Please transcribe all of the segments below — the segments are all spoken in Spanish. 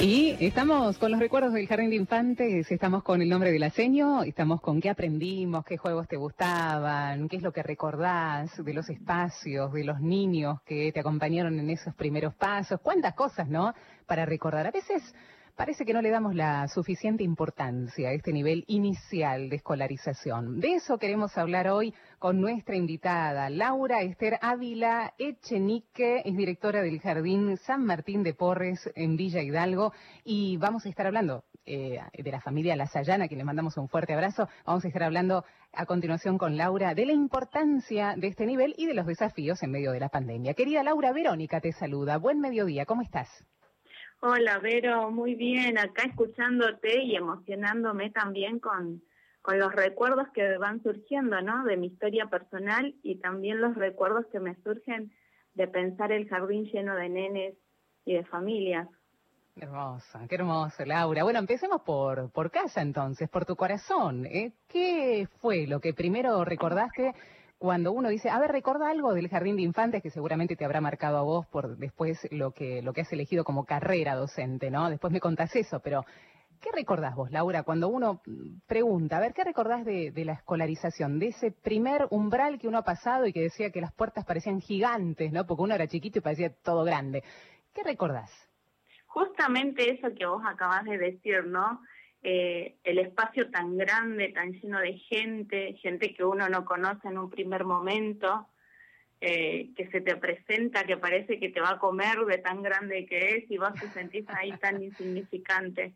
Y estamos con los recuerdos del jardín de infantes, estamos con el nombre del aseño, estamos con qué aprendimos, qué juegos te gustaban, qué es lo que recordás de los espacios, de los niños que te acompañaron en esos primeros pasos, cuántas cosas, ¿no? Para recordar. A veces parece que no le damos la suficiente importancia a este nivel inicial de escolarización. De eso queremos hablar hoy con nuestra invitada, Laura Esther Ávila Echenique, es directora del Jardín San Martín de Porres en Villa Hidalgo y vamos a estar hablando eh, de la familia Lasayana, a quien le mandamos un fuerte abrazo. Vamos a estar hablando a continuación con Laura de la importancia de este nivel y de los desafíos en medio de la pandemia. Querida Laura, Verónica te saluda. Buen mediodía, ¿cómo estás? Hola, Vero, muy bien, acá escuchándote y emocionándome también con, con los recuerdos que van surgiendo, ¿no? De mi historia personal y también los recuerdos que me surgen de pensar el jardín lleno de nenes y de familias. Hermosa, qué hermoso, Laura. Bueno, empecemos por, por casa entonces, por tu corazón. ¿eh? ¿Qué fue lo que primero recordaste cuando uno dice, a ver, recuerda algo del jardín de infantes que seguramente te habrá marcado a vos por después lo que, lo que has elegido como carrera docente, ¿no? Después me contás eso, pero ¿qué recordás vos, Laura, cuando uno pregunta, a ver, ¿qué recordás de, de, la escolarización, de ese primer umbral que uno ha pasado y que decía que las puertas parecían gigantes, ¿no? Porque uno era chiquito y parecía todo grande. ¿Qué recordás? Justamente eso que vos acabás de decir, ¿no? eh, el espacio tan grande, tan lleno de gente, gente que uno no conoce en un primer momento, eh, que se te presenta, que parece que te va a comer de tan grande que es y vos te sentís ahí tan insignificante.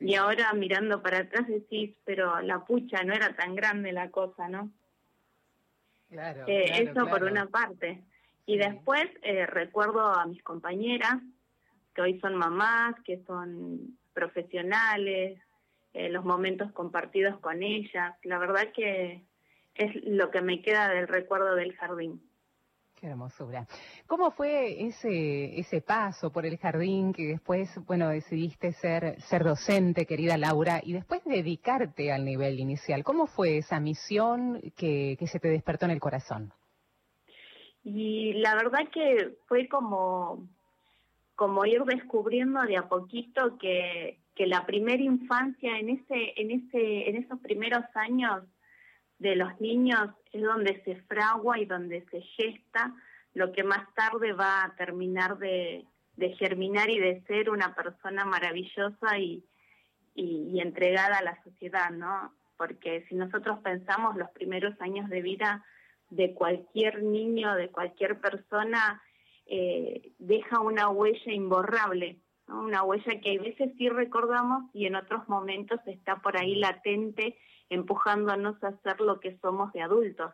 Y ahora mirando para atrás decís, pero la pucha no era tan grande la cosa, ¿no? Claro, eh, claro eso claro. por una parte. Y Sí. después eh, recuerdo a mis compañeras, que hoy son mamás, que son profesionales, eh, los momentos compartidos con ellas. La verdad que es lo que me queda del recuerdo del jardín. Qué hermosura. ¿Cómo fue ese, ese paso por el jardín que después, bueno, decidiste ser, ser docente, querida Laura, y después dedicarte al nivel inicial? ¿Cómo fue esa misión que, que se te despertó en el corazón? Y la verdad que fue como, como ir descubriendo de a poquito que, que la primera infancia en ese, en ese, en esos primeros años de los niños es donde se fragua y donde se gesta lo que más tarde va a terminar de, germinar y de ser una persona maravillosa y, entregada a la sociedad, ¿no? Porque si nosotros pensamos los primeros años de vida de cualquier niño, de cualquier persona, eh, deja una huella imborrable, una huella que a veces sí recordamos y en otros momentos está por ahí latente, empujándonos a ser lo que somos de adultos.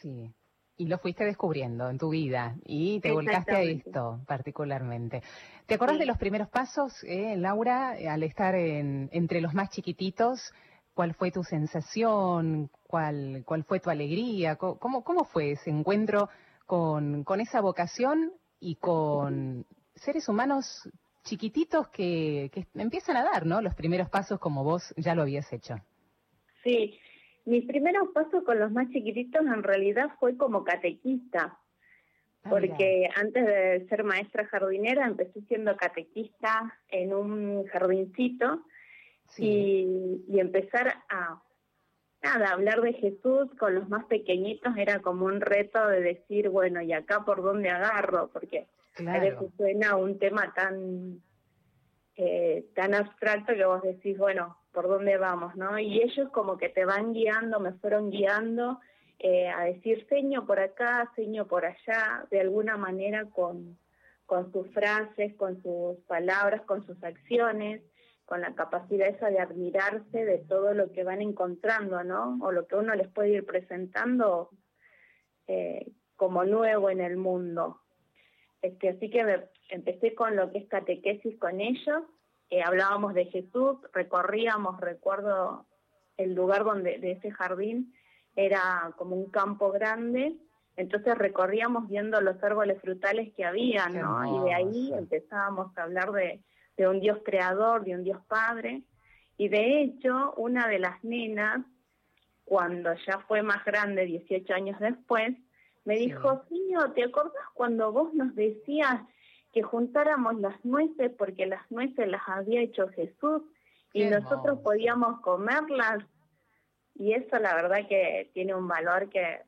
Sí. Y lo fuiste descubriendo en tu vida y te volcaste a esto particularmente. ¿Te acordás Sí. de los primeros pasos, eh, Laura, al estar en, entre los más chiquititos? ¿Cuál fue tu sensación? ¿Cuál, cuál fue tu alegría? ¿Cómo, cómo fue ese encuentro con, con esa vocación y con seres humanos chiquititos que, que empiezan a dar, ¿no? Los primeros pasos como vos ya lo habías hecho. Sí, mis primeros pasos con los más chiquititos en realidad fue como catequista, Ah, porque antes de ser maestra jardinera empecé siendo catequista en un jardincito Sí. y, y empezar a nada, hablar de Jesús con los más pequeñitos era como un reto de decir, bueno, ¿y acá por dónde agarro? Porque a Claro. veces suena un tema tan eh, tan abstracto que vos decís, bueno, ¿por dónde vamos? no Y ellos como que te van guiando, me fueron guiando eh, a decir seño por acá, seño por allá, de alguna manera con, con sus frases, con sus palabras, con sus acciones, con la capacidad esa de admirarse de todo lo que van encontrando, ¿no? O lo que uno les puede ir presentando eh, como nuevo en el mundo. Este, así que me, empecé con lo que es catequesis con ellos, eh, hablábamos de Jesús, recorríamos, recuerdo el lugar donde de ese jardín era como un campo grande, entonces recorríamos viendo los árboles frutales que había. Y de ahí empezábamos a hablar de, de un Dios creador, de un Dios padre, y de hecho una de las nenas, cuando ya fue más grande, 18 años después, me dijo, niño, ¿te acordás cuando vos nos decías que juntáramos las nueces porque las nueces las había hecho Jesús y nosotros podíamos comerlas y eso la verdad que tiene un valor que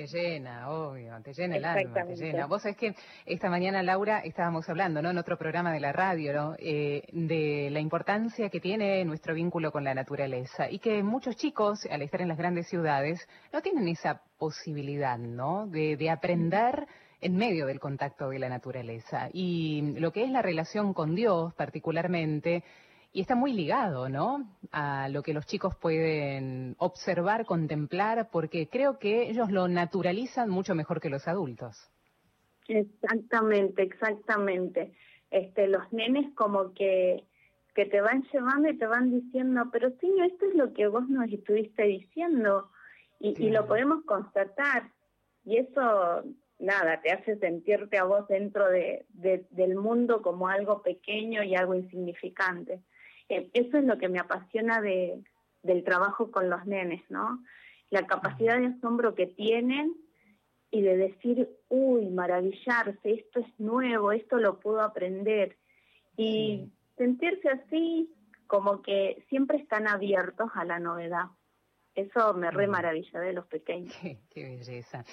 te llena, obvio, te llena el alma, te llena. Vos sabés que esta mañana, Laura, estábamos hablando, ¿no? En otro programa de la radio, ¿no? Eh, de la importancia que tiene nuestro vínculo con la naturaleza y que muchos chicos, al estar en las grandes ciudades, no tienen esa posibilidad, ¿no? De, de aprender en medio del contacto de la naturaleza. Y lo que es la relación con Dios, particularmente, y está muy ligado, ¿no? A lo que los chicos pueden observar, contemplar, porque creo que ellos lo naturalizan mucho mejor que los adultos. Exactamente, exactamente. Este, los nenes como que que te van llevando y te van diciendo, pero sí, esto es lo que vos nos estuviste diciendo y, y lo podemos constatar. Y eso, nada, te hace sentirte a vos dentro de, del mundo como algo pequeño y algo insignificante eso es lo que me apasiona de, del trabajo con los nenes, ¿no? La capacidad de asombro que tienen y de decir, uy, maravillarse, esto es nuevo, esto lo puedo aprender. Y sentirse así como que siempre están abiertos a la novedad. Eso me re maravilla de los pequeños. Qué, belleza.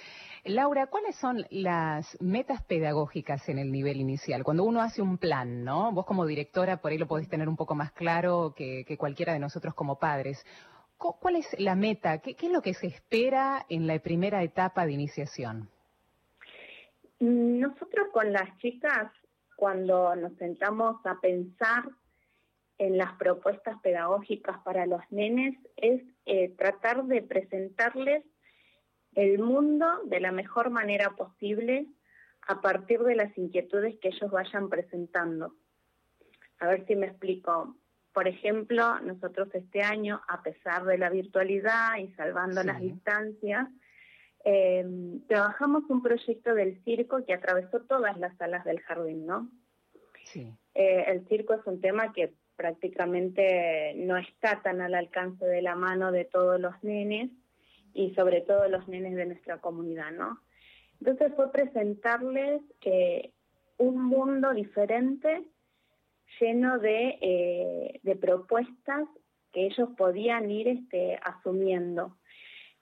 Laura, ¿cuáles son las metas pedagógicas en el nivel inicial? Cuando uno hace un plan, ¿no? Vos como directora por ahí lo podés tener un poco más claro que, cualquiera de nosotros como padres. ¿Cuál es la meta? ¿Qué, ¿Qué, es lo que se espera en la primera etapa de iniciación? Nosotros con las chicas, cuando nos sentamos a pensar en las propuestas pedagógicas para los nenes es eh, tratar de presentarles el mundo de la mejor manera posible a partir de las inquietudes que ellos vayan presentando. A ver si me explico. Por ejemplo, nosotros este año, a pesar de la virtualidad y salvando las distancias, em, trabajamos un proyecto del circo que atravesó todas las salas del jardín, ¿no? Sí. Eh, el circo es un tema que prácticamente no está tan al alcance de la mano de todos los nenes y sobre todo los nenes de nuestra comunidad, ¿no? Entonces fue presentarles un mundo diferente lleno de, eh, de propuestas que ellos podían ir este, asumiendo.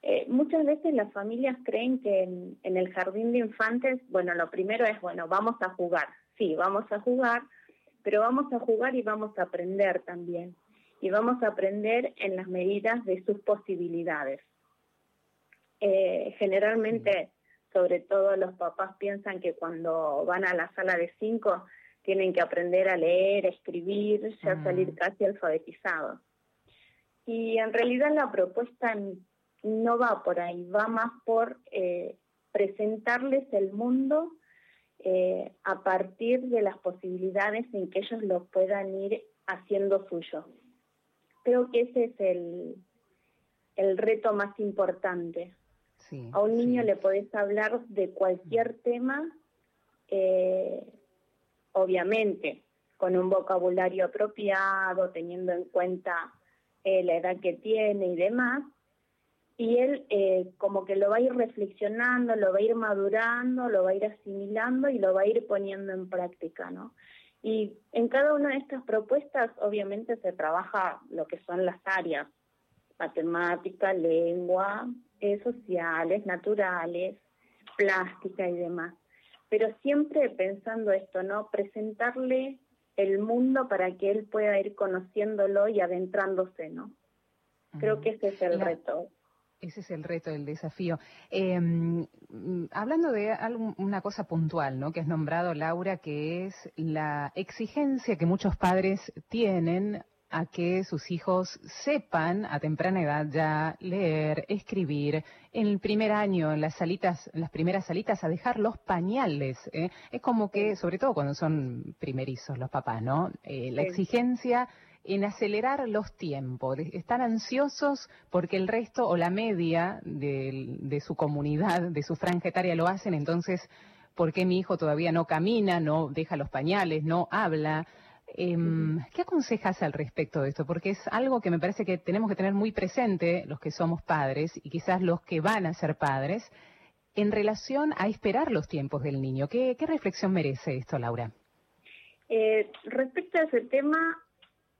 Eh, muchas veces las familias creen que en, el jardín de infantes, bueno, lo primero es, bueno, vamos a jugar. Sí, vamos a jugar, pero vamos a jugar y vamos a aprender también. Y vamos a aprender en las medidas de sus posibilidades. Eh, generalmente, sobre todo los papás piensan que cuando van a la sala de cinco tienen que aprender a leer, escribir, ya salir casi alfabetizados. Y en realidad la propuesta no va por ahí, va más por eh, presentarles el mundo eh, a partir de las posibilidades en que ellos lo puedan ir haciendo suyo. Creo que ese es el, el reto más importante. a un niño le podés hablar de cualquier tema, eh, obviamente, con un vocabulario apropiado, teniendo en cuenta eh, la edad que tiene y demás, y él eh, como que lo va a ir reflexionando, lo va a ir madurando, lo va a ir asimilando y lo va a ir poniendo en práctica, ¿no? Y en cada una de estas propuestas obviamente se trabaja lo que son las áreas, matemática, lengua, eh, sociales, naturales, plástica y demás. Pero siempre pensando esto, ¿no? Presentarle el mundo para que él pueda ir conociéndolo y adentrándose, ¿no? Creo que ese es el reto. Ese es el reto, el desafío. Em, hablando de una cosa puntual, ¿no? Que has nombrado, Laura, que es la exigencia que muchos padres tienen a que sus hijos sepan a temprana edad ya leer, escribir, en el primer año, en las salitas, en las primeras salitas, a dejar los pañales. ¿eh? Es como que, sobre todo cuando son primerizos los papás, ¿no? Eh, la exigencia en acelerar los tiempos. Están ansiosos porque el resto o la media de, su comunidad, de su franja etaria lo hacen, entonces, ¿por qué mi hijo todavía no camina, no deja los pañales, no habla? Em, ¿Qué aconsejas al respecto de esto? Porque es algo que me parece que tenemos que tener muy presente los que somos padres y quizás los que van a ser padres, en relación a esperar los tiempos del niño. ¿Qué, reflexión merece esto, Laura? Eh, respecto a ese tema,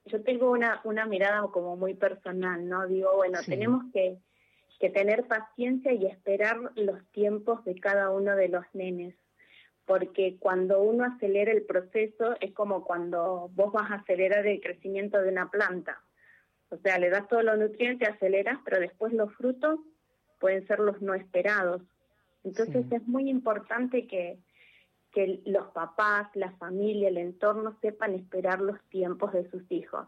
yo tengo una, una mirada como muy personal, ¿no? Digo, bueno, tenemos que, que tener paciencia y esperar los tiempos de cada uno de los nenes porque cuando uno acelera el proceso es como cuando vos vas a acelerar el crecimiento de una planta. O sea, le das todos los nutrientes, aceleras, pero después los frutos pueden ser los no esperados. Entonces es muy importante que, que los papás, la familia, el entorno sepan esperar los tiempos de sus hijos.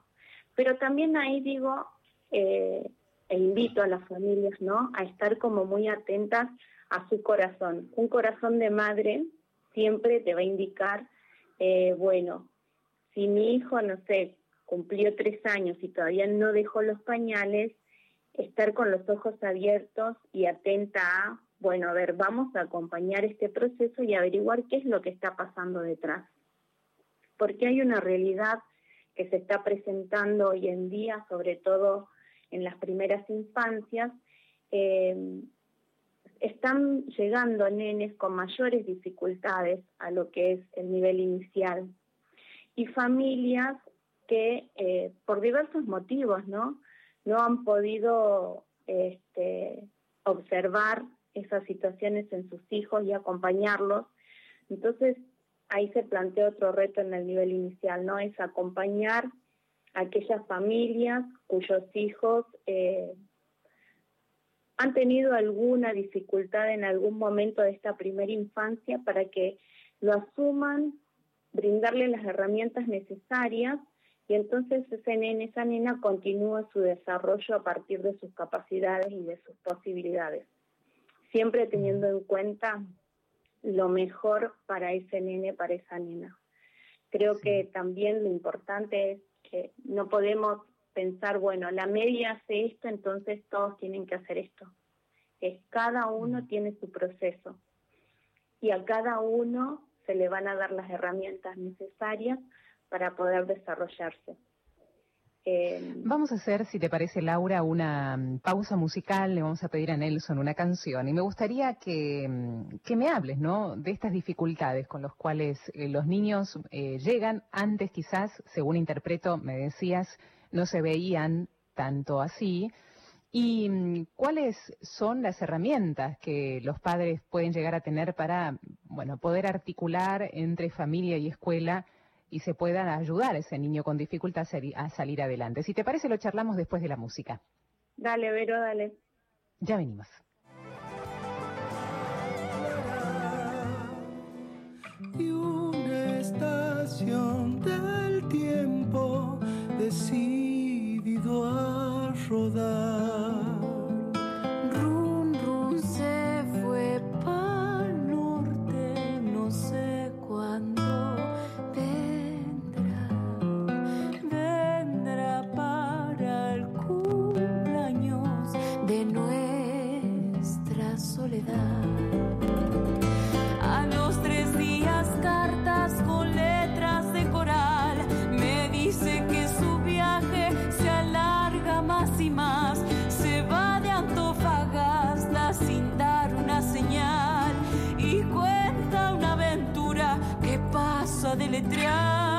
Pero también ahí digo, eh, e invito a las familias, ¿no? A estar como muy atentas a su corazón. Un corazón de madre siempre te va a indicar, eh, bueno, si mi hijo, no sé, cumplió tres años y todavía no dejó los pañales, estar con los ojos abiertos y atenta a, bueno, a ver, vamos a acompañar este proceso y averiguar qué es lo que está pasando detrás. Porque hay una realidad que se está presentando hoy en día, sobre todo en las primeras infancias, eh, están llegando nenes con mayores dificultades a lo que es el nivel inicial y familias que eh, por diversos motivos no no han podido este, observar esas situaciones en sus hijos y acompañarlos. Entonces ahí se plantea otro reto en el nivel inicial no es acompañar a aquellas familias cuyos hijos eh, han tenido alguna dificultad en algún momento de esta primera infancia para que lo asuman, brindarle las herramientas necesarias y entonces ese nene, esa nena continúa su desarrollo a partir de sus capacidades y de sus posibilidades, siempre teniendo en cuenta lo mejor para ese nene, para esa nena. Creo que también lo importante es que no podemos pensar, bueno, la media hace esto, entonces todos tienen que hacer esto. Es cada uno tiene su proceso y a cada uno se le van a dar las herramientas necesarias para poder desarrollarse. Em, vamos a hacer, si te parece, Laura, una mm, pausa musical. Le vamos a pedir a Nelson una canción. Y me gustaría que, mm, que me hables, ¿no? De estas dificultades con las cuales eh, los niños eh, llegan. Antes, quizás, según interpreto, me decías, no se veían tanto así. ¿Y mm, cuáles son las herramientas que los padres pueden llegar a tener para, bueno, poder articular entre familia y escuela y se puedan ayudar a ese niño con dificultad a salir adelante? Si te parece, lo charlamos después de la música. Dale, Vero, dale. Ya venimos. Y una estación pasa de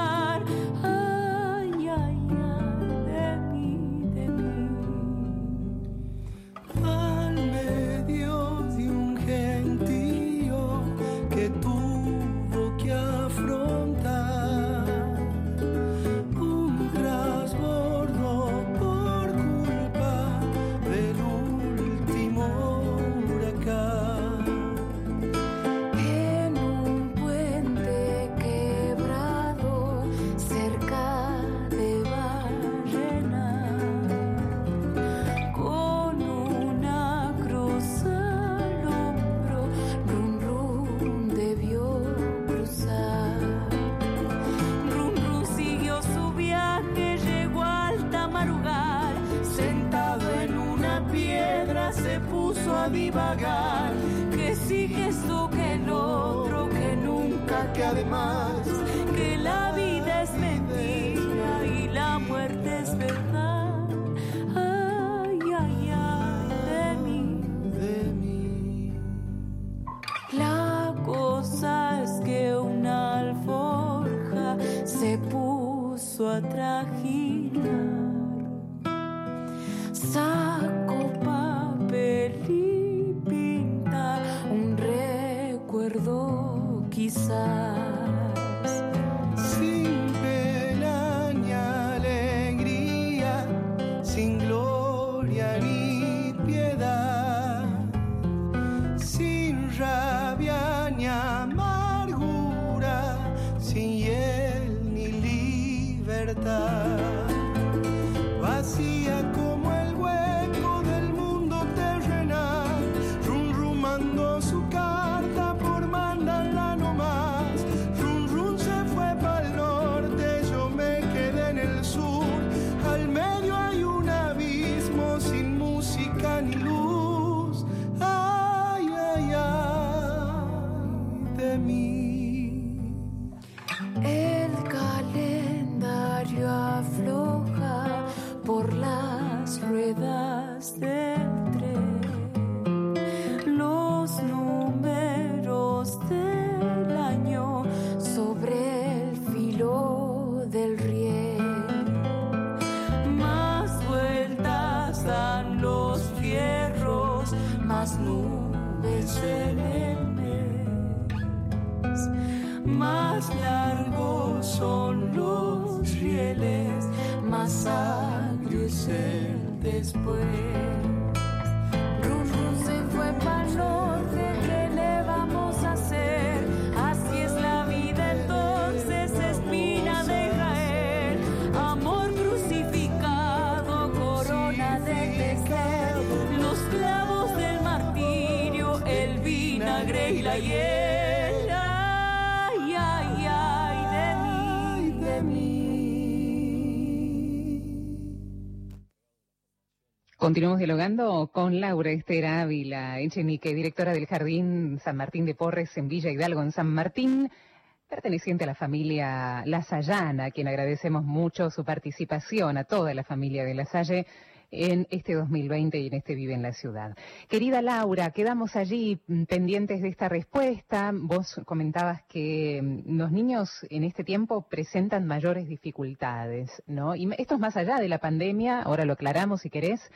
puso a más largos son los rieles, más agrio es el después. Pues. Continuamos dialogando con Laura Esther Ávila Echenique, directora del Jardín San Martín de Porres en Villa Hidalgo, en San Martín, perteneciente a la familia La Sayana, a quien agradecemos mucho su participación, a toda la familia de La Salle en este 2020 y en este Vive en la Ciudad. Querida Laura, quedamos allí pendientes de esta respuesta. Vos comentabas que mm, los niños en este tiempo presentan mayores dificultades, ¿no? Y esto es más allá de la pandemia, ahora lo aclaramos si querés,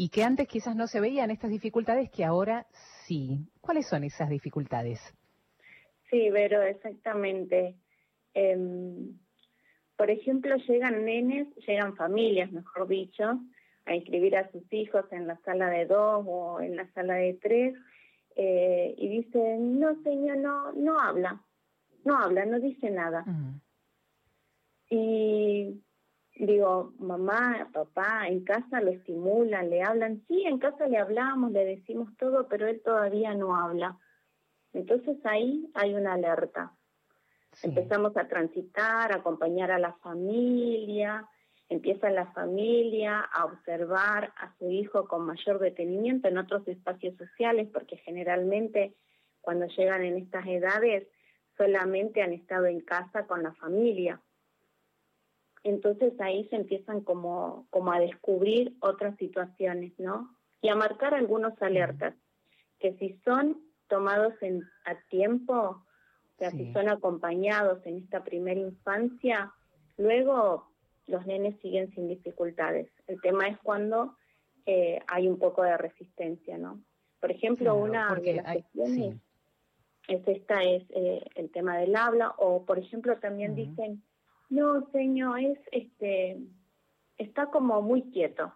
y que antes quizás no se veían estas dificultades que ahora sí. ¿Cuáles son esas dificultades? Sí, pero exactamente. Em, por ejemplo, llegan nenes, llegan familias, mejor dicho, a inscribir a sus hijos en la sala de dos o en la sala de tres, eh, y dicen, no señor, no, no habla, no habla, no dice nada. Y digo, mamá, papá, en casa lo estimulan, le hablan, sí, en casa le hablamos, le decimos todo, pero él todavía no habla. Entonces ahí hay una alerta. Empezamos a transitar, a acompañar a la familia, empieza la familia a observar a su hijo con mayor detenimiento en otros espacios sociales, porque generalmente cuando llegan en estas edades solamente han estado en casa con la familia entonces ahí se empiezan como, como a descubrir otras situaciones, ¿no? Y a marcar algunos alertas, que si son tomados en, a tiempo, o sea, si son acompañados en esta primera infancia, luego los nenes siguen sin dificultades. El tema es cuando eh, hay un poco de resistencia, ¿no? Por ejemplo, una de las cuestiones es esta, es eh, el tema del habla, o por ejemplo también dicen no, señor, es este está como muy quieto.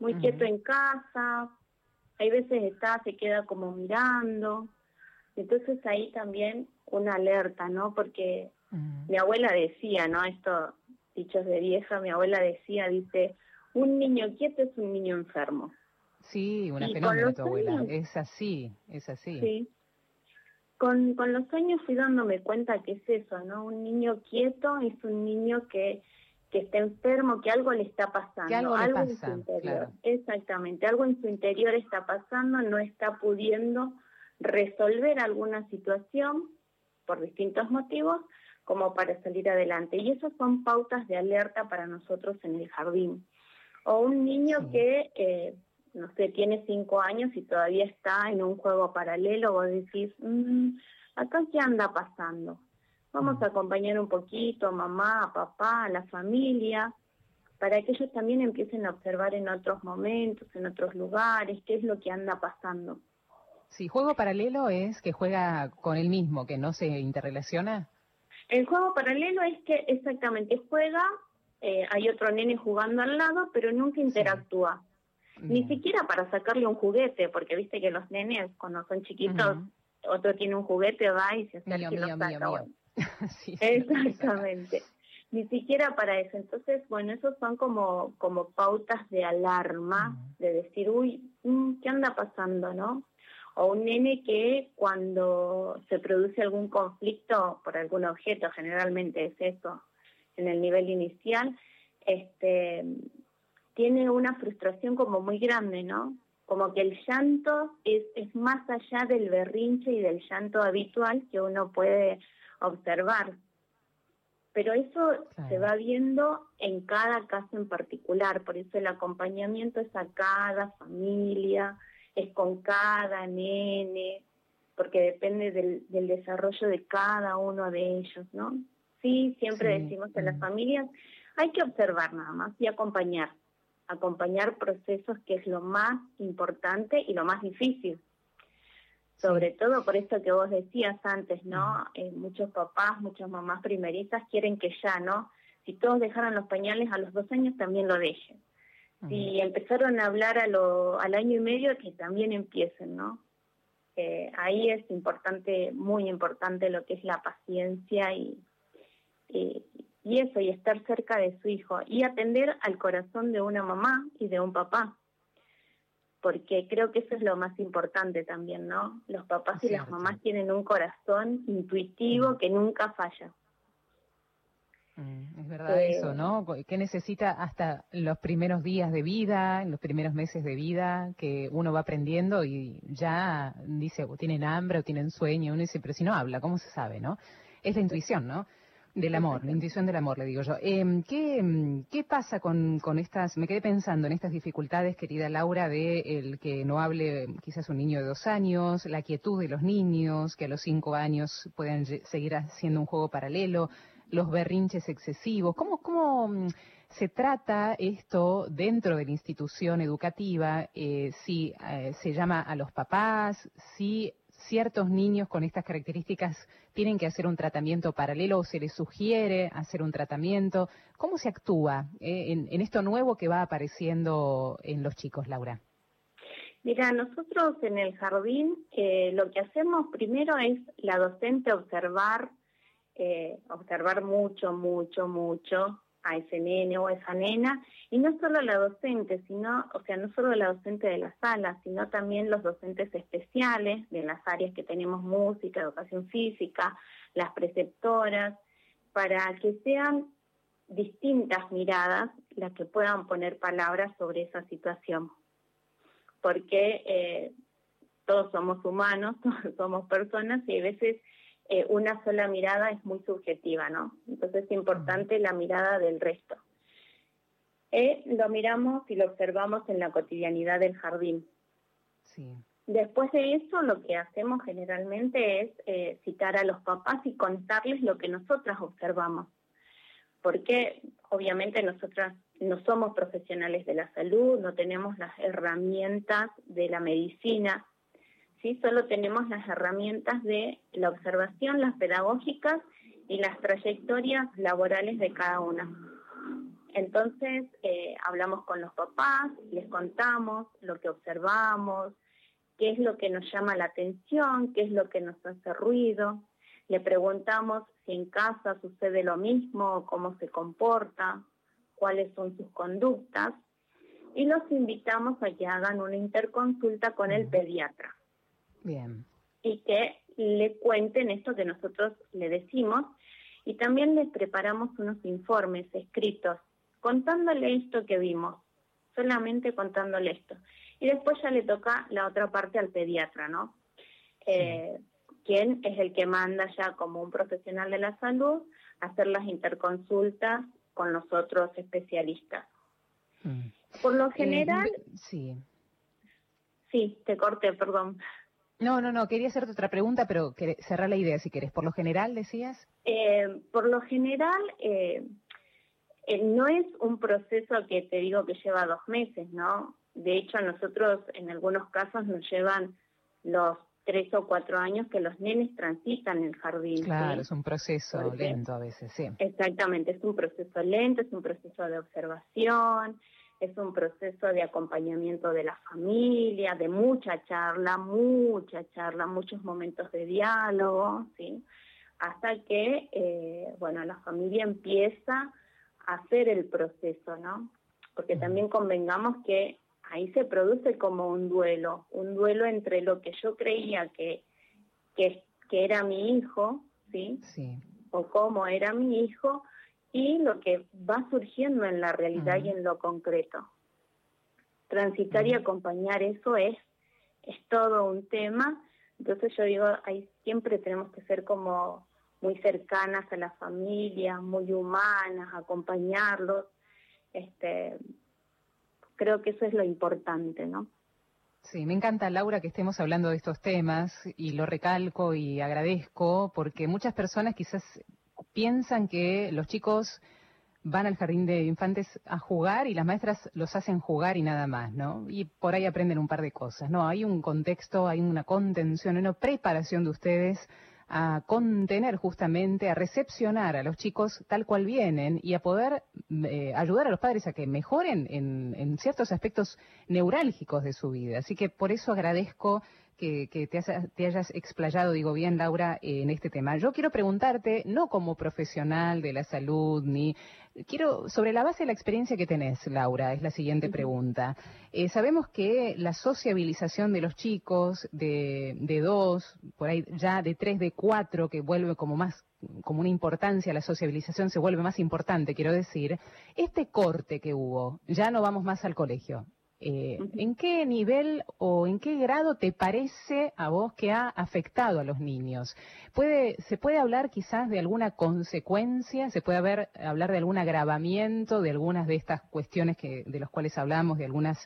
Muy quieto en casa. Hay veces está se queda como mirando. Entonces ahí también una alerta, ¿no? Porque mi abuela decía, ¿no? Esto dichos de vieja, mi abuela decía, dice, un niño quieto es un niño enfermo. Sí, una fenómeno tu abuela. es así, es así. Sí con, con los años fui dándome cuenta que es eso, ¿no? Un niño quieto es un niño que, que está enfermo, que algo le está pasando. algo, en su interior. Exactamente, algo en su interior está pasando, no está pudiendo resolver alguna situación por distintos motivos como para salir adelante. Y esas son pautas de alerta para nosotros en el jardín. O un niño que eh, no sé, tiene cinco años y todavía está en un juego paralelo, vos decís, mm, acá qué anda pasando. Vamos a acompañar un poquito a mamá, a papá, a la familia, para que ellos también empiecen a observar en otros momentos, en otros lugares, qué es lo que anda pasando. Sí, juego paralelo es que juega con él mismo, que no se interrelaciona. El juego paralelo es que exactamente juega, eh, hay otro nene jugando al lado, pero nunca interactúa. Ni siquiera para sacarle un juguete, porque viste que los nenes cuando son chiquitos, otro tiene un juguete, va y se acerca y lo saca. Exactamente. Ni siquiera para eso. Entonces, bueno, esos son como, como pautas de alarma, de decir, uy, mm, ¿qué anda pasando, no? o un nene que cuando se produce algún conflicto por algún objeto, generalmente es eso, en el nivel inicial, este, tiene una frustración como muy grande, ¿no? Como que el llanto es, es más allá del berrinche y del llanto habitual que uno puede observar. Pero eso se va viendo en cada caso en particular, por eso el acompañamiento es a cada familia, es con cada nene, porque depende del, desarrollo de cada uno de ellos, ¿no? Sí, siempre decimos en las familias, hay que observar nada más y acompañar, acompañar procesos que es lo más importante y lo más difícil. Sobre todo por esto que vos decías antes, ¿no? Eh, muchos papás, muchas mamás primerizas quieren que ya, ¿no? Si todos dejaran los pañales a los dos años, también lo dejen. Si empezaron a hablar a lo, al año y medio, que también empiecen, ¿no? Eh, ahí es importante, muy importante lo que es la paciencia y, y, eso, y estar cerca de su hijo y atender al corazón de una mamá y de un papá, porque creo que eso es lo más importante también, ¿no? Los papás y las mamás tienen un corazón intuitivo que nunca falla. Mm, es verdad eso, eh, ¿no? ¿Qué necesita hasta los primeros días de vida, en los primeros meses de vida, que uno va aprendiendo y ya dice, o tienen hambre o tienen sueño, uno dice, pero si no habla, ¿cómo se sabe, no? Es la intuición, ¿no? Del amor, la intuición del amor, le digo yo. Eh, ¿qué, ¿Qué pasa con, con estas, me quedé pensando en estas dificultades, querida Laura, de el que no hable quizás un niño de dos años, la quietud de los niños, que a los cinco años pueden seguir haciendo un juego paralelo, los berrinches excesivos. ¿Cómo, cómo se trata esto dentro de la institución educativa? Eh, si eh, se llama a los papás, si ciertos niños con estas características tienen que hacer un tratamiento paralelo o se les sugiere hacer un tratamiento. ¿Cómo se actúa eh, en, esto nuevo que va apareciendo en los chicos, Laura? Mira, nosotros en el jardín lo que hacemos primero es la docente observar eh, observar mucho, mucho, mucho a ese nene o a esa nena, y no solo la docente, sino, o sea, no solo la docente de la sala, sino también los docentes especiales de las áreas que tenemos música, educación física, las preceptoras, para que sean distintas miradas las que puedan poner palabras sobre esa situación. Porque eh, todos somos humanos, todos somos personas y a veces eh, una sola mirada es muy subjetiva, ¿no? Entonces es importante la mirada del resto. Eh, lo miramos y lo observamos en la cotidianidad del jardín. Sí. Después de eso, lo que hacemos generalmente es eh, citar a los papás y contarles lo que nosotras observamos. Porque obviamente nosotras no somos profesionales de la salud, no tenemos las herramientas de la medicina, ¿sí? Solo tenemos las herramientas de la observación, las pedagógicas y las trayectorias laborales de cada una. Entonces, eh, hablamos con los papás, les contamos lo que observamos, qué es lo que nos llama la atención, qué es lo que nos hace ruido. Le preguntamos si en casa sucede lo mismo, cómo se comporta, cuáles son sus conductas y los invitamos a que hagan una interconsulta con el pediatra. Bien. Y que le cuenten esto que nosotros le decimos y también les preparamos unos informes escritos contándole esto que vimos, solamente contándole esto. Y después ya le toca la otra parte al pediatra, ¿no? Eh, quien es el que manda ya como un profesional de la salud hacer las interconsultas con los otros especialistas. Mm. Por lo eh, general... sí. Sí, te corté, perdón. No, no, no, quería hacerte otra pregunta, pero cerrar la idea si querés. Por lo general, decías. Eh, por lo general, eh, eh, no es un proceso que te digo que lleva dos meses, ¿no? De hecho, a nosotros en algunos casos nos llevan los tres o cuatro años que los nenes transitan el jardín. Claro, es un proceso lento a veces, sí. Exactamente, es un proceso lento, es un proceso de observación, es un proceso de acompañamiento de la familia, de mucha charla, mucha charla, muchos momentos de diálogo, ¿sí? Hasta que, eh, bueno, la familia empieza a hacer el proceso, ¿no? Porque también convengamos que ahí se produce como un duelo, un duelo entre lo que yo creía que, que, era mi hijo, ¿sí? Sí. O cómo era mi hijo, y lo que va surgiendo en la realidad y en lo concreto. Transitar y acompañar eso es, es todo un tema. Entonces yo digo, ahí siempre tenemos que ser como muy cercanas a la familia, muy humanas, acompañarlos. Este, creo que eso es lo importante, ¿no? Sí, me encanta, Laura, que estemos hablando de estos temas y lo recalco y agradezco porque muchas personas quizás piensan que los chicos van al jardín de infantes a jugar y las maestras los hacen jugar y nada más, ¿no? Y por ahí aprenden un par de cosas, ¿no? Hay un contexto, hay una contención, una preparación de ustedes a contener justamente, a recepcionar a los chicos tal cual vienen y a poder eh, ayudar a los padres a que mejoren en, en, ciertos aspectos neurálgicos de su vida. Así que por eso agradezco que, te, hayas explayado, digo bien, Laura, en este tema. Yo quiero preguntarte, no como profesional de la salud, ni quiero, sobre la base de la experiencia que tenés, Laura, es la siguiente pregunta. Eh, sabemos que la sociabilización de los chicos, de, de dos, por ahí ya de tres, de cuatro, que vuelve como más como una importancia, la sociabilización se vuelve más importante, quiero decir, este corte que hubo, ya no vamos más al colegio, eh, ¿En qué nivel o en qué grado te parece a vos que ha afectado a los niños? ¿Puede, ¿Se puede hablar quizás de alguna consecuencia? ¿Se puede haber, hablar de algún agravamiento de algunas de estas cuestiones que, de las cuales hablamos, de algunas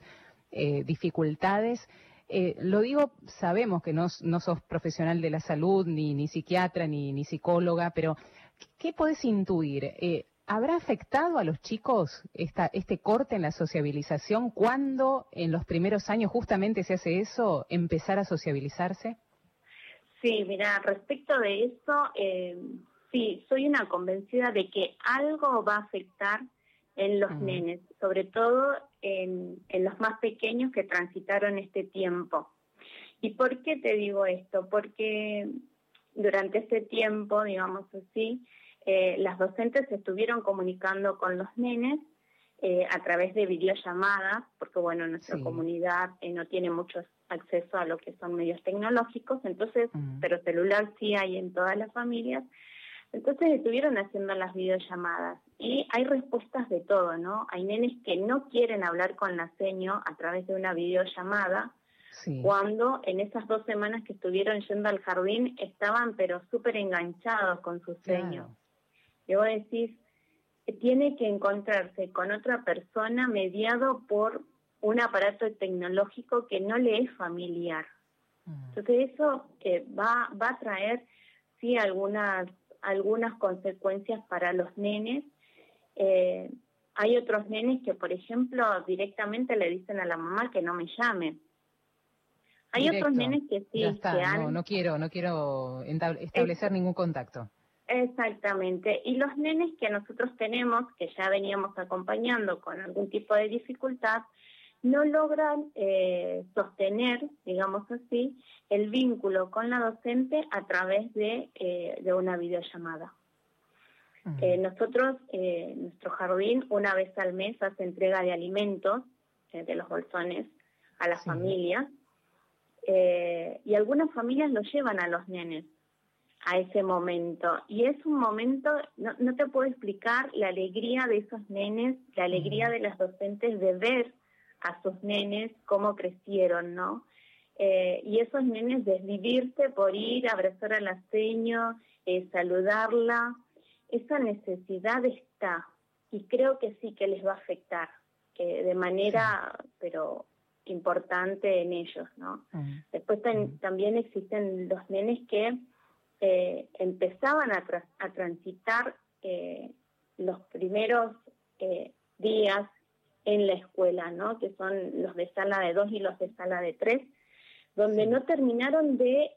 eh, dificultades? Eh, lo digo, sabemos que no, no, sos profesional de la salud, ni, ni psiquiatra, ni, ni psicóloga, pero ¿qué podés intuir? Eh, ¿Habrá afectado a los chicos esta, este corte en la sociabilización cuando en los primeros años justamente se hace eso, empezar a sociabilizarse? Sí, mira, respecto de eso, eh, sí, soy una convencida de que algo va a afectar en los nenes, sobre todo en, en los más pequeños que transitaron este tiempo. ¿Y por qué te digo esto? Porque durante este tiempo, digamos así, eh, las docentes estuvieron comunicando con los nenes eh, a través de videollamadas, porque bueno, nuestra comunidad eh, no tiene mucho acceso a lo que son medios tecnológicos, entonces, pero celular sí hay en todas las familias. Entonces estuvieron haciendo las videollamadas y hay respuestas de todo, ¿no? Hay nenes que no quieren hablar con la seño a través de una videollamada, cuando en esas dos semanas que estuvieron yendo al jardín estaban pero súper enganchados con su seño que vos decís, tiene que encontrarse con otra persona mediado por un aparato tecnológico que no le es familiar. Mm. Entonces eso eh, va, va a traer, sí, algunas, algunas consecuencias para los nenes. Eh, hay otros nenes que, por ejemplo, directamente le dicen a la mamá que no me llame. Hay otros nenes que sí, no, no, quiero, no quiero establecer ningún contacto. Exactamente. Y los nenes que nosotros tenemos, que ya veníamos acompañando con algún tipo de dificultad, no logran eh, sostener, digamos así, el vínculo con la docente a través de, eh, de una videollamada. Eh, nosotros, nuestro jardín, una vez al mes hace entrega de alimentos de los bolsones a las familias y algunas familias lo llevan a los nenes a ese momento. Y es un momento, no, no, te puedo explicar la alegría de esos nenes, la alegría de las docentes de ver a sus nenes cómo crecieron, ¿no? Eh, y esos nenes desvivirse por ir, abrazar a la seño, eh, saludarla, esa necesidad está y creo que sí que les va a afectar de manera, pero importante en ellos, ¿no? Después también existen los nenes que eh, empezaban a, transitar eh, los primeros eh, días en la escuela, ¿no? Que son los de sala de dos y los de sala de tres, donde no terminaron de,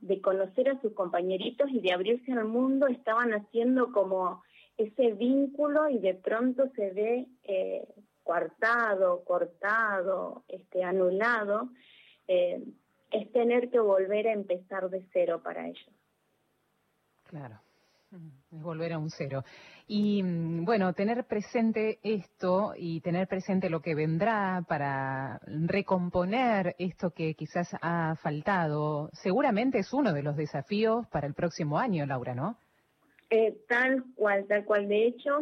de conocer a sus compañeritos y de abrirse al mundo, estaban haciendo como ese vínculo y de pronto se ve eh, coartado, cortado, este, anulado, es tener que volver a empezar de cero para ellos. Claro, es volver a un cero. Y mm, bueno, tener presente esto y tener presente lo que vendrá para recomponer esto que quizás ha faltado, seguramente es uno de los desafíos para el próximo año, Laura, ¿no? Eh, tal cual, tal cual. De hecho,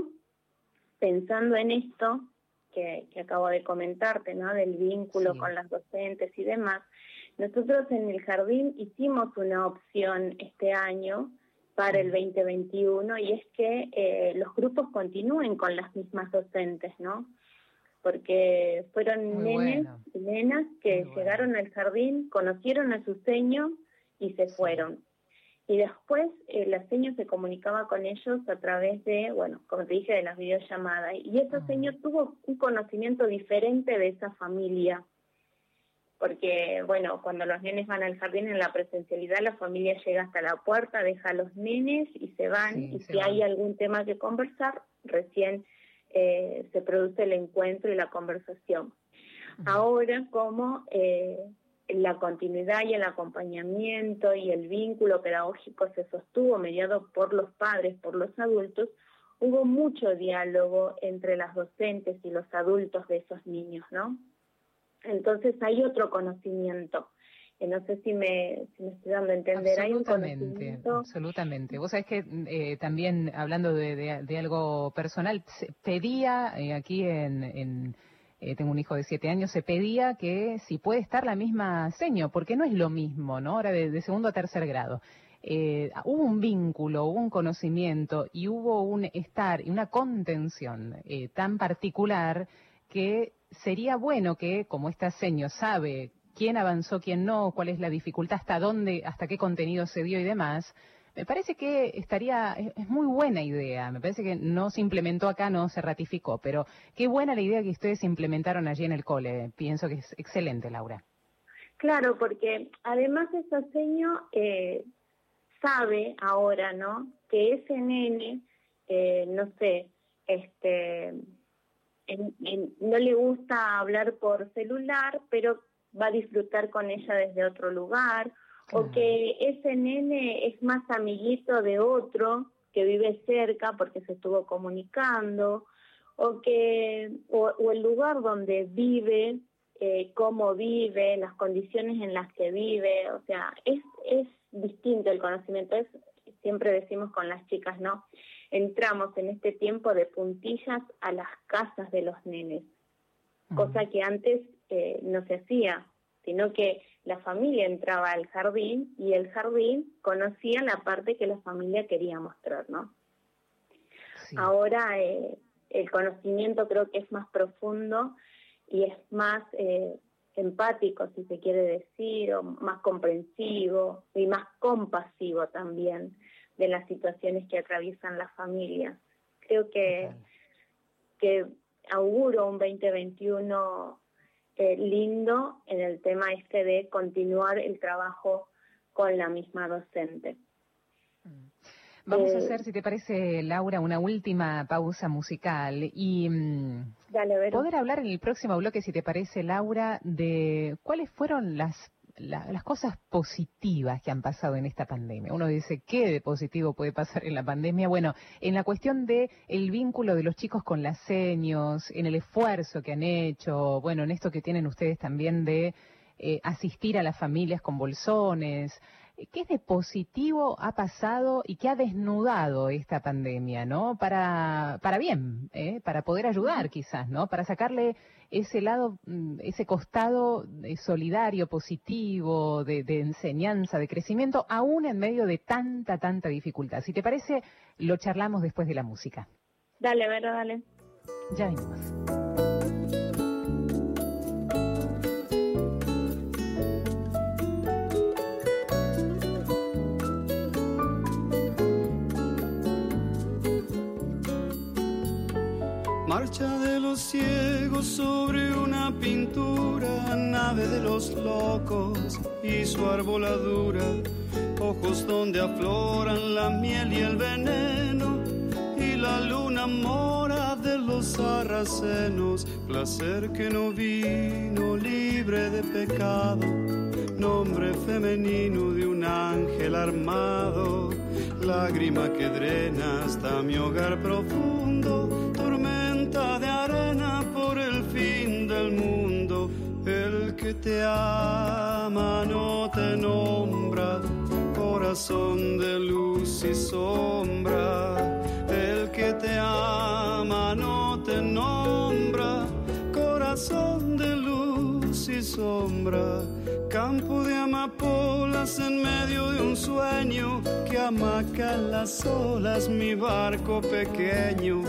pensando en esto que, acabo de comentarte, ¿no? Del vínculo con las docentes y demás, nosotros en el jardín hicimos una opción este año para el 2021 y es que eh, los grupos continúen con las mismas docentes, ¿no? Porque fueron nenes y nenas que llegaron al jardín, conocieron a su seño y se fueron. Y después eh, la seño se comunicaba con ellos a través de, bueno, como te dije, de las videollamadas. Y esa seño tuvo un conocimiento diferente de esa familia. Porque, bueno, cuando los nenes van al jardín en la presencialidad, la familia llega hasta la puerta, deja a los nenes y se van. y si hay algún tema que conversar, recién eh, se produce el encuentro y la conversación. Ahora, como eh, la continuidad y el acompañamiento y el vínculo pedagógico se sostuvo mediado por los padres, por los adultos, hubo mucho diálogo entre las docentes y los adultos de esos niños, ¿no? Entonces hay otro conocimiento. que no sé si me, estoy dando a entender. Absolutamente, absolutamente. Vos sabés que eh, también, hablando de, algo personal, pedía eh, aquí en eh, tengo un hijo de siete años, se pedía que si puede estar la misma seño, porque no es lo mismo, ¿no? Ahora de, segundo a tercer grado. Eh, hubo un vínculo, hubo un conocimiento y hubo un estar y una contención eh, tan particular que sería bueno que, como esta seño sabe quién avanzó, quién no, cuál es la dificultad, hasta dónde, hasta qué contenido se dio y demás, me parece que estaría, es, muy buena idea, me parece que no se implementó acá, no se ratificó, pero qué buena la idea que ustedes implementaron allí en el cole, pienso que es excelente, Laura. Claro, porque además ese seño eh, sabe ahora, ¿no? Que ese nene, eh, no sé, este, no le gusta hablar por celular, pero va a disfrutar con ella desde otro lugar, o que ese nene es más amiguito de otro que vive cerca porque se estuvo comunicando, o que o, el lugar donde vive, eh, cómo vive, las condiciones en las que vive, o sea, es, es distinto el conocimiento, es, siempre decimos con las chicas, ¿no? Entramos en este tiempo de puntillas a las casas de los nenes, cosa que antes eh, no se hacía, sino que la familia entraba al jardín y el jardín conocía la parte que la familia quería mostrar, ¿no? Ahora eh, el conocimiento creo que es más profundo y es más eh, empático, si se quiere decir, o más comprensivo y más compasivo también de las situaciones que atraviesan las familias. Creo que, que auguro un 2021 eh, lindo en el tema este de continuar el trabajo con la misma docente. Mm. Vamos a eh, hacer, si te parece, Laura, una última pausa musical y mm, poder hablar en el próximo bloque, si te parece, Laura, de cuáles fueron las las cosas positivas que han pasado en esta pandemia. Uno dice, ¿qué de positivo puede pasar en la pandemia? Bueno, en la cuestión de el vínculo de los chicos con las seños, en el esfuerzo que han hecho, bueno, en esto que tienen ustedes también de eh, asistir a las familias con bolsones, ¿Qué de positivo ha pasado y qué ha desnudado esta pandemia, ¿no? Para, para bien, ¿eh? para poder ayudar quizás, ¿no? Para sacarle ese lado, mm, ese costado eh, solidario, positivo, de, de enseñanza, de crecimiento, aún en medio de tanta, tanta dificultad. Si te parece, lo charlamos después de la música. Dale, Vero, dale. Ya venimos. Marcha de los ciegos sobre una pintura, nave de los locos y su arboladura, ojos donde afloran la miel y el veneno, y la luna mora de los sarracenos, placer que no vino libre de pecado, nombre femenino de un ángel armado, lágrima que drena hasta mi hogar profundo, de arena por el fin del mundo. El que te ama no te nombra, corazón de luz y sombra. El que te ama no te nombra, sombra campo de amapolas en medio de un sueño que amaca las olas, mi barco pequeño,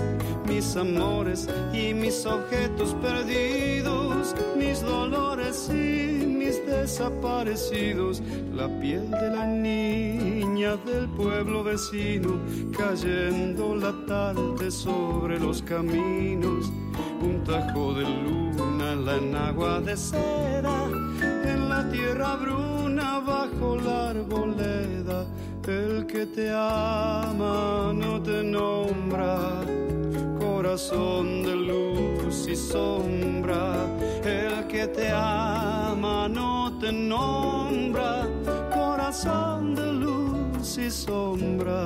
mis amores y mis objetos perdidos, mis dolores y mis desaparecidos, la piel de la niña del pueblo vecino, cayendo la tarde sobre los caminos, un tajo de luna, la enagua de seda la tierra bruna bajo la arboleda. El que te ama no te nombra, corazón de luz y sombra. El que te ama no te nombra, corazón de luz y sombra.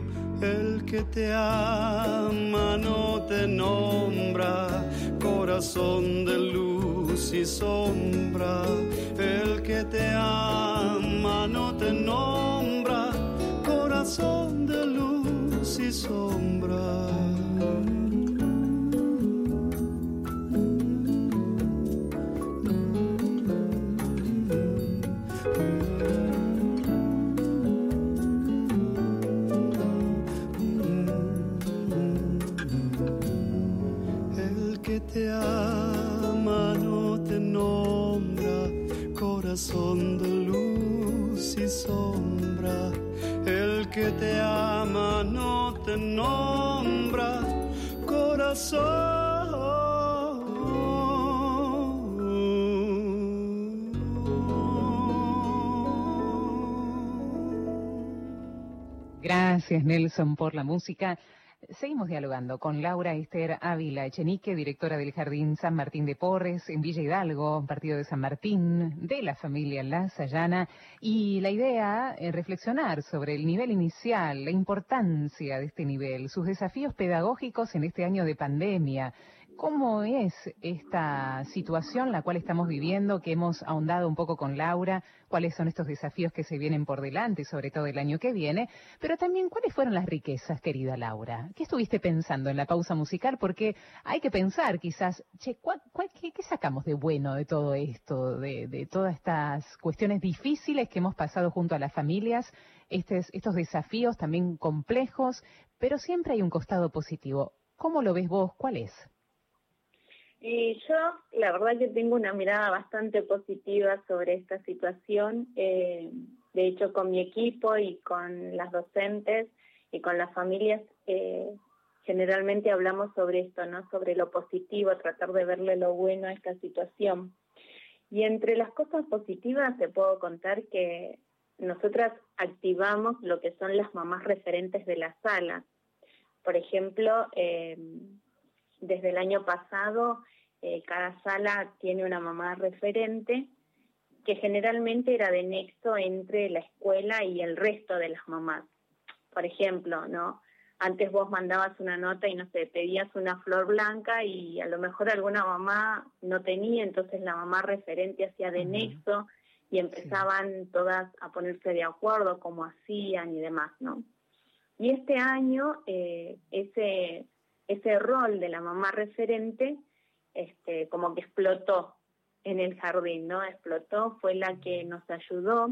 el que te ama no te nombra, corazón de luz y sombra, el que te ama no te nombra, corazón de y sombra. Corazón de luz y sombra. El que te ama no te nombra corazón. Gracias Nelson por la música. Seguimos dialogando con Laura Esther Ávila Echenique, directora del Jardín San Martín de Porres en Villa Hidalgo, partido de San Martín, de la familia La Sayana, y la idea es reflexionar sobre el nivel inicial, la importancia de este nivel, sus desafíos pedagógicos en este año de pandemia, ¿Cómo es esta situación la cual estamos viviendo, que hemos ahondado un poco con Laura? ¿Cuáles son estos desafíos que se vienen por delante, sobre todo el año que viene? Pero también, ¿cuáles fueron las riquezas, querida Laura? ¿Qué estuviste pensando en la pausa musical? Porque hay que pensar quizás, che, qué, sacamos de bueno de todo esto, de, todas estas cuestiones difíciles que hemos pasado junto a las familias, estos desafíos también complejos, pero siempre hay un costado positivo. ¿Cómo lo ves vos? ¿Cuál es? Y yo, la verdad que tengo una mirada bastante positiva sobre esta situación. Eh, de hecho, con mi equipo y con las docentes y con las familias, eh, generalmente hablamos sobre esto, ¿no? Sobre lo positivo, tratar de verle lo bueno a esta situación. Y entre las cosas positivas te puedo contar que nosotras activamos lo que son las mamás referentes de la sala. Por ejemplo, eh, desde el año pasado, eh, cada sala tiene una mamá referente que generalmente era de nexo entre la escuela y el resto de las mamás. Por ejemplo, ¿no? Antes vos mandabas una nota y no sé, pedías una flor blanca y a lo mejor alguna mamá no tenía, entonces la mamá referente hacía de nexo y empezaban todas a ponerse de acuerdo cómo hacían y demás, ¿no? Y este año eh, ese, ese rol de la mamá referente este, como que explotó en el jardín, ¿no? Explotó, fue la que nos ayudó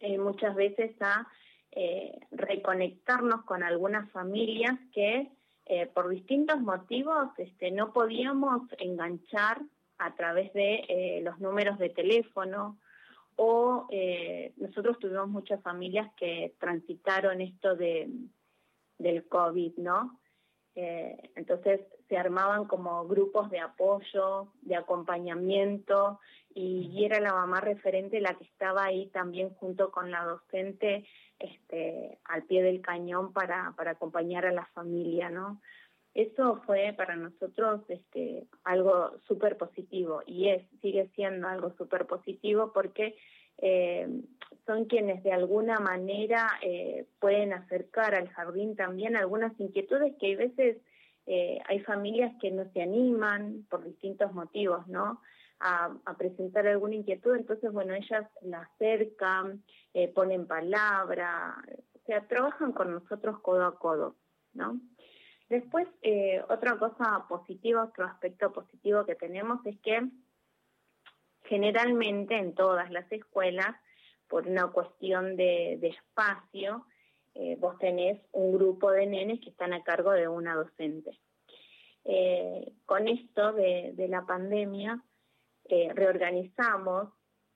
eh, muchas veces a eh, reconectarnos con algunas familias que eh, por distintos motivos este, no podíamos enganchar a través de los números de teléfono o nosotros tuvimos muchas familias que transitaron esto de, del COVID, ¿no? Entonces se armaban como grupos de apoyo, de acompañamiento, y, era la mamá referente la que estaba ahí también junto con la docente este, al pie del cañón para, para acompañar a la familia, ¿no? Eso fue para nosotros este, algo súper positivo y es, sigue siendo algo súper positivo porque eh, son quienes de alguna manera eh, pueden acercar al jardín también algunas inquietudes que a veces eh, hay familias que no se animan por distintos motivos, ¿no? A, presentar alguna inquietud, entonces, bueno, ellas la acercan, ponen palabra, o sea, trabajan con nosotros codo a codo, ¿no? Después, otra cosa positiva, otro aspecto positivo que tenemos es que generalmente en todas las escuelas, por una cuestión de, espacio, eh, vos tenés un grupo de nenes que están a cargo de una docente. Eh, con esto de, la pandemia, eh, reorganizamos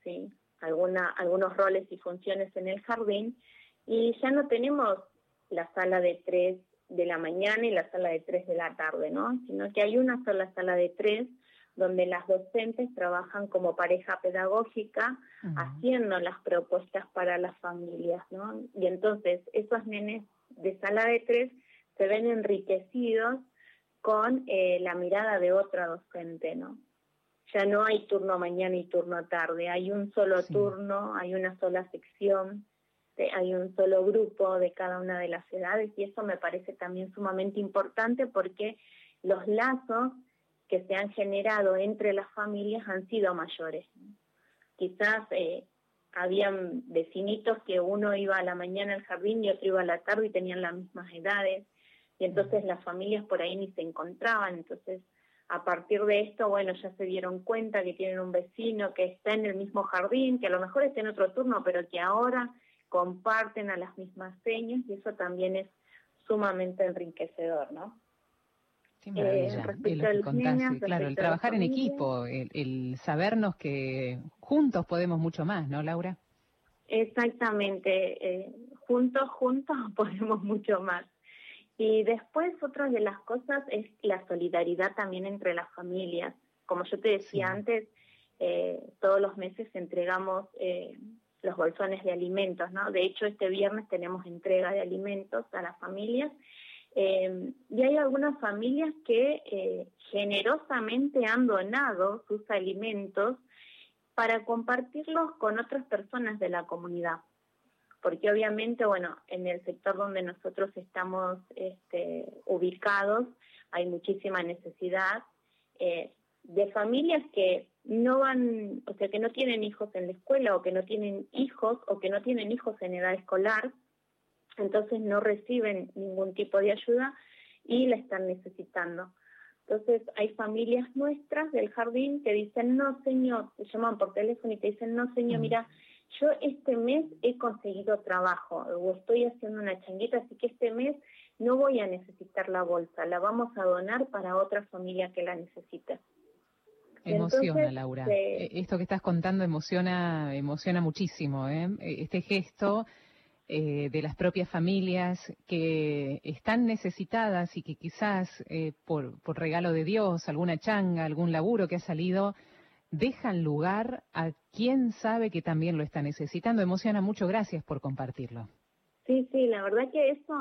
¿sí? Algunos roles y funciones en el jardín y ya no tenemos la sala de tres de la mañana y la sala de tres de la tarde, ¿no? Sino que hay una sola sala de tres donde las docentes trabajan como pareja pedagógica haciendo las propuestas para las familias, ¿no? Y entonces esos nenes de sala de tres se ven enriquecidos con eh, la mirada de otra docente, ¿no? Ya no hay turno mañana y turno tarde, hay un solo turno, hay una sola sección, hay un solo grupo de cada una de las edades y eso me parece también sumamente importante porque los lazos que se han generado entre las familias han sido mayores. Quizás eh, habían vecinitos que uno iba a la mañana al jardín y otro iba a la tarde y tenían las mismas edades, y entonces las familias por ahí ni se encontraban, entonces a partir de esto, bueno, ya se dieron cuenta que tienen un vecino que está en el mismo jardín, que a lo mejor está en otro turno, pero que ahora comparten a las mismas señas y eso también es sumamente enriquecedor, ¿no? Qué maravilla, eh, claro, el trabajar en equipo, el, sabernos que juntos podemos mucho más, ¿no, Laura? Exactamente, eh, juntos, juntos podemos mucho más. Y después otra de las cosas es la solidaridad también entre las familias. Como yo te decía antes, eh, todos los meses entregamos eh, los bolsones de alimentos, ¿no? De hecho, este viernes tenemos entrega de alimentos a las familias eh, y hay algunas familias que eh, generosamente han donado sus alimentos para compartirlos con otras personas de la comunidad. Porque obviamente, bueno, en el sector donde nosotros estamos este, ubicados hay muchísima necesidad eh, de familias que no van, o sea, que no tienen hijos en la escuela o que no tienen hijos o que no tienen hijos en edad escolar entonces no reciben ningún tipo de ayuda y la están necesitando. Entonces hay familias nuestras del jardín que dicen, no señor, te llaman por teléfono y te dicen, no señor, mira, yo este mes he conseguido trabajo o estoy haciendo una changuita, así que este mes no voy a necesitar la bolsa, la vamos a donar para otra familia que la necesite. Emociona, Laura. E, esto que estás contando emociona, emociona muchísimo. ¿eh? E, este gesto eh, de las propias familias que están necesitadas y que quizás eh, por, regalo de Dios, alguna changa, algún laburo que ha salido, dejan lugar a quien sabe que también lo está necesitando. Emociona mucho, gracias por compartirlo. Sí, sí, la verdad que eso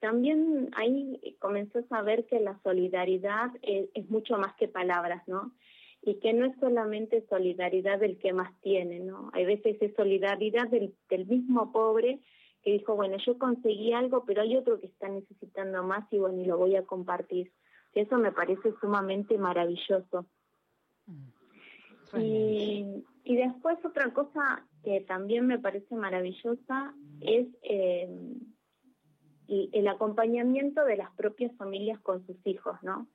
también ahí comenzó a saber que la solidaridad es, es, mucho más que palabras, ¿no? Y que no es solamente solidaridad del que más tiene, ¿no? Hay veces es solidaridad del mismo pobre que dijo, bueno, yo conseguí algo, pero hay otro que está necesitando más y bueno, y lo voy a compartir. Eso me parece sumamente maravilloso. Mm. Y, y después otra cosa que también me parece maravillosa es eh, el acompañamiento de las propias familias con sus hijos, ¿no?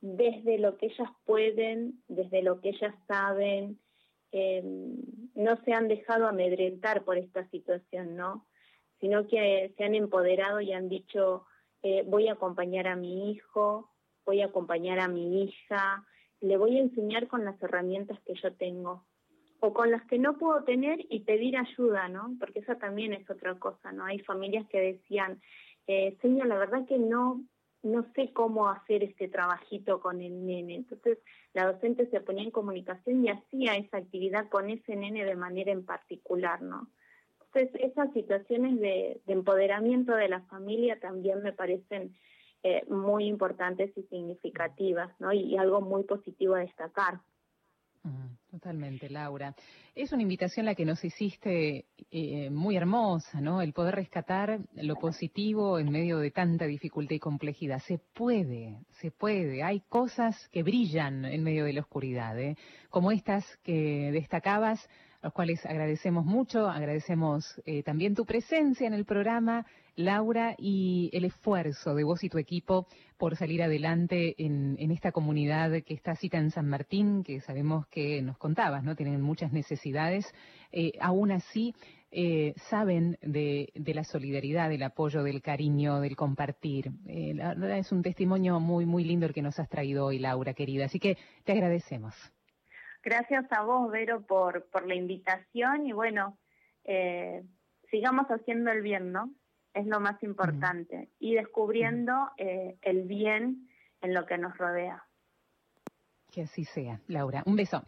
Desde lo que ellas pueden, desde lo que ellas saben, eh, no se han dejado amedrentar por esta situación, ¿no? Sino que se han empoderado y han dicho, eh, voy a acompañar a mi hijo, voy a acompañar a mi hija, le voy a enseñar con las herramientas que yo tengo o con las que no puedo tener y pedir ayuda, ¿no? Porque esa también es otra cosa, ¿no? Hay familias que decían, eh, señor, la verdad que no, no sé cómo hacer este trabajito con el nene. Entonces la docente se ponía en comunicación y hacía esa actividad con ese nene de manera en particular, ¿no? Entonces esas situaciones de, de empoderamiento de la familia también me parecen eh, muy importantes y significativas, ¿no? Y, algo muy positivo a destacar. Totalmente, Laura. Es una invitación la que nos hiciste eh, muy hermosa, ¿no? El poder rescatar lo positivo en medio de tanta dificultad y complejidad. Se puede, se puede. Hay cosas que brillan en medio de la oscuridad, ¿eh? como estas que destacabas los cuales agradecemos mucho, agradecemos eh, también tu presencia en el programa, Laura, y el esfuerzo de vos y tu equipo por salir adelante en, esta comunidad que está cita en San Martín, que sabemos que nos contabas, ¿no? Tienen muchas necesidades. Eh, aún así, eh, saben de, de, la solidaridad, del apoyo, del cariño, del compartir. Eh, la verdad es un testimonio muy, muy lindo el que nos has traído hoy, Laura, querida. Así que te agradecemos. Gracias a vos, Vero, por, por la invitación y bueno, eh, sigamos haciendo el bien, ¿no? Es lo más importante. Y descubriendo eh, el bien en lo que nos rodea. Que así sea, Laura. Un beso,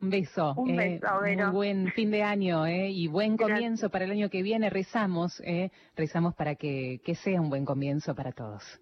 un beso. Un eh, beso, Vero. Muy buen fin de año eh, y buen comienzo para el año que viene. Rezamos, eh, rezamos para que, que sea un buen comienzo para todos.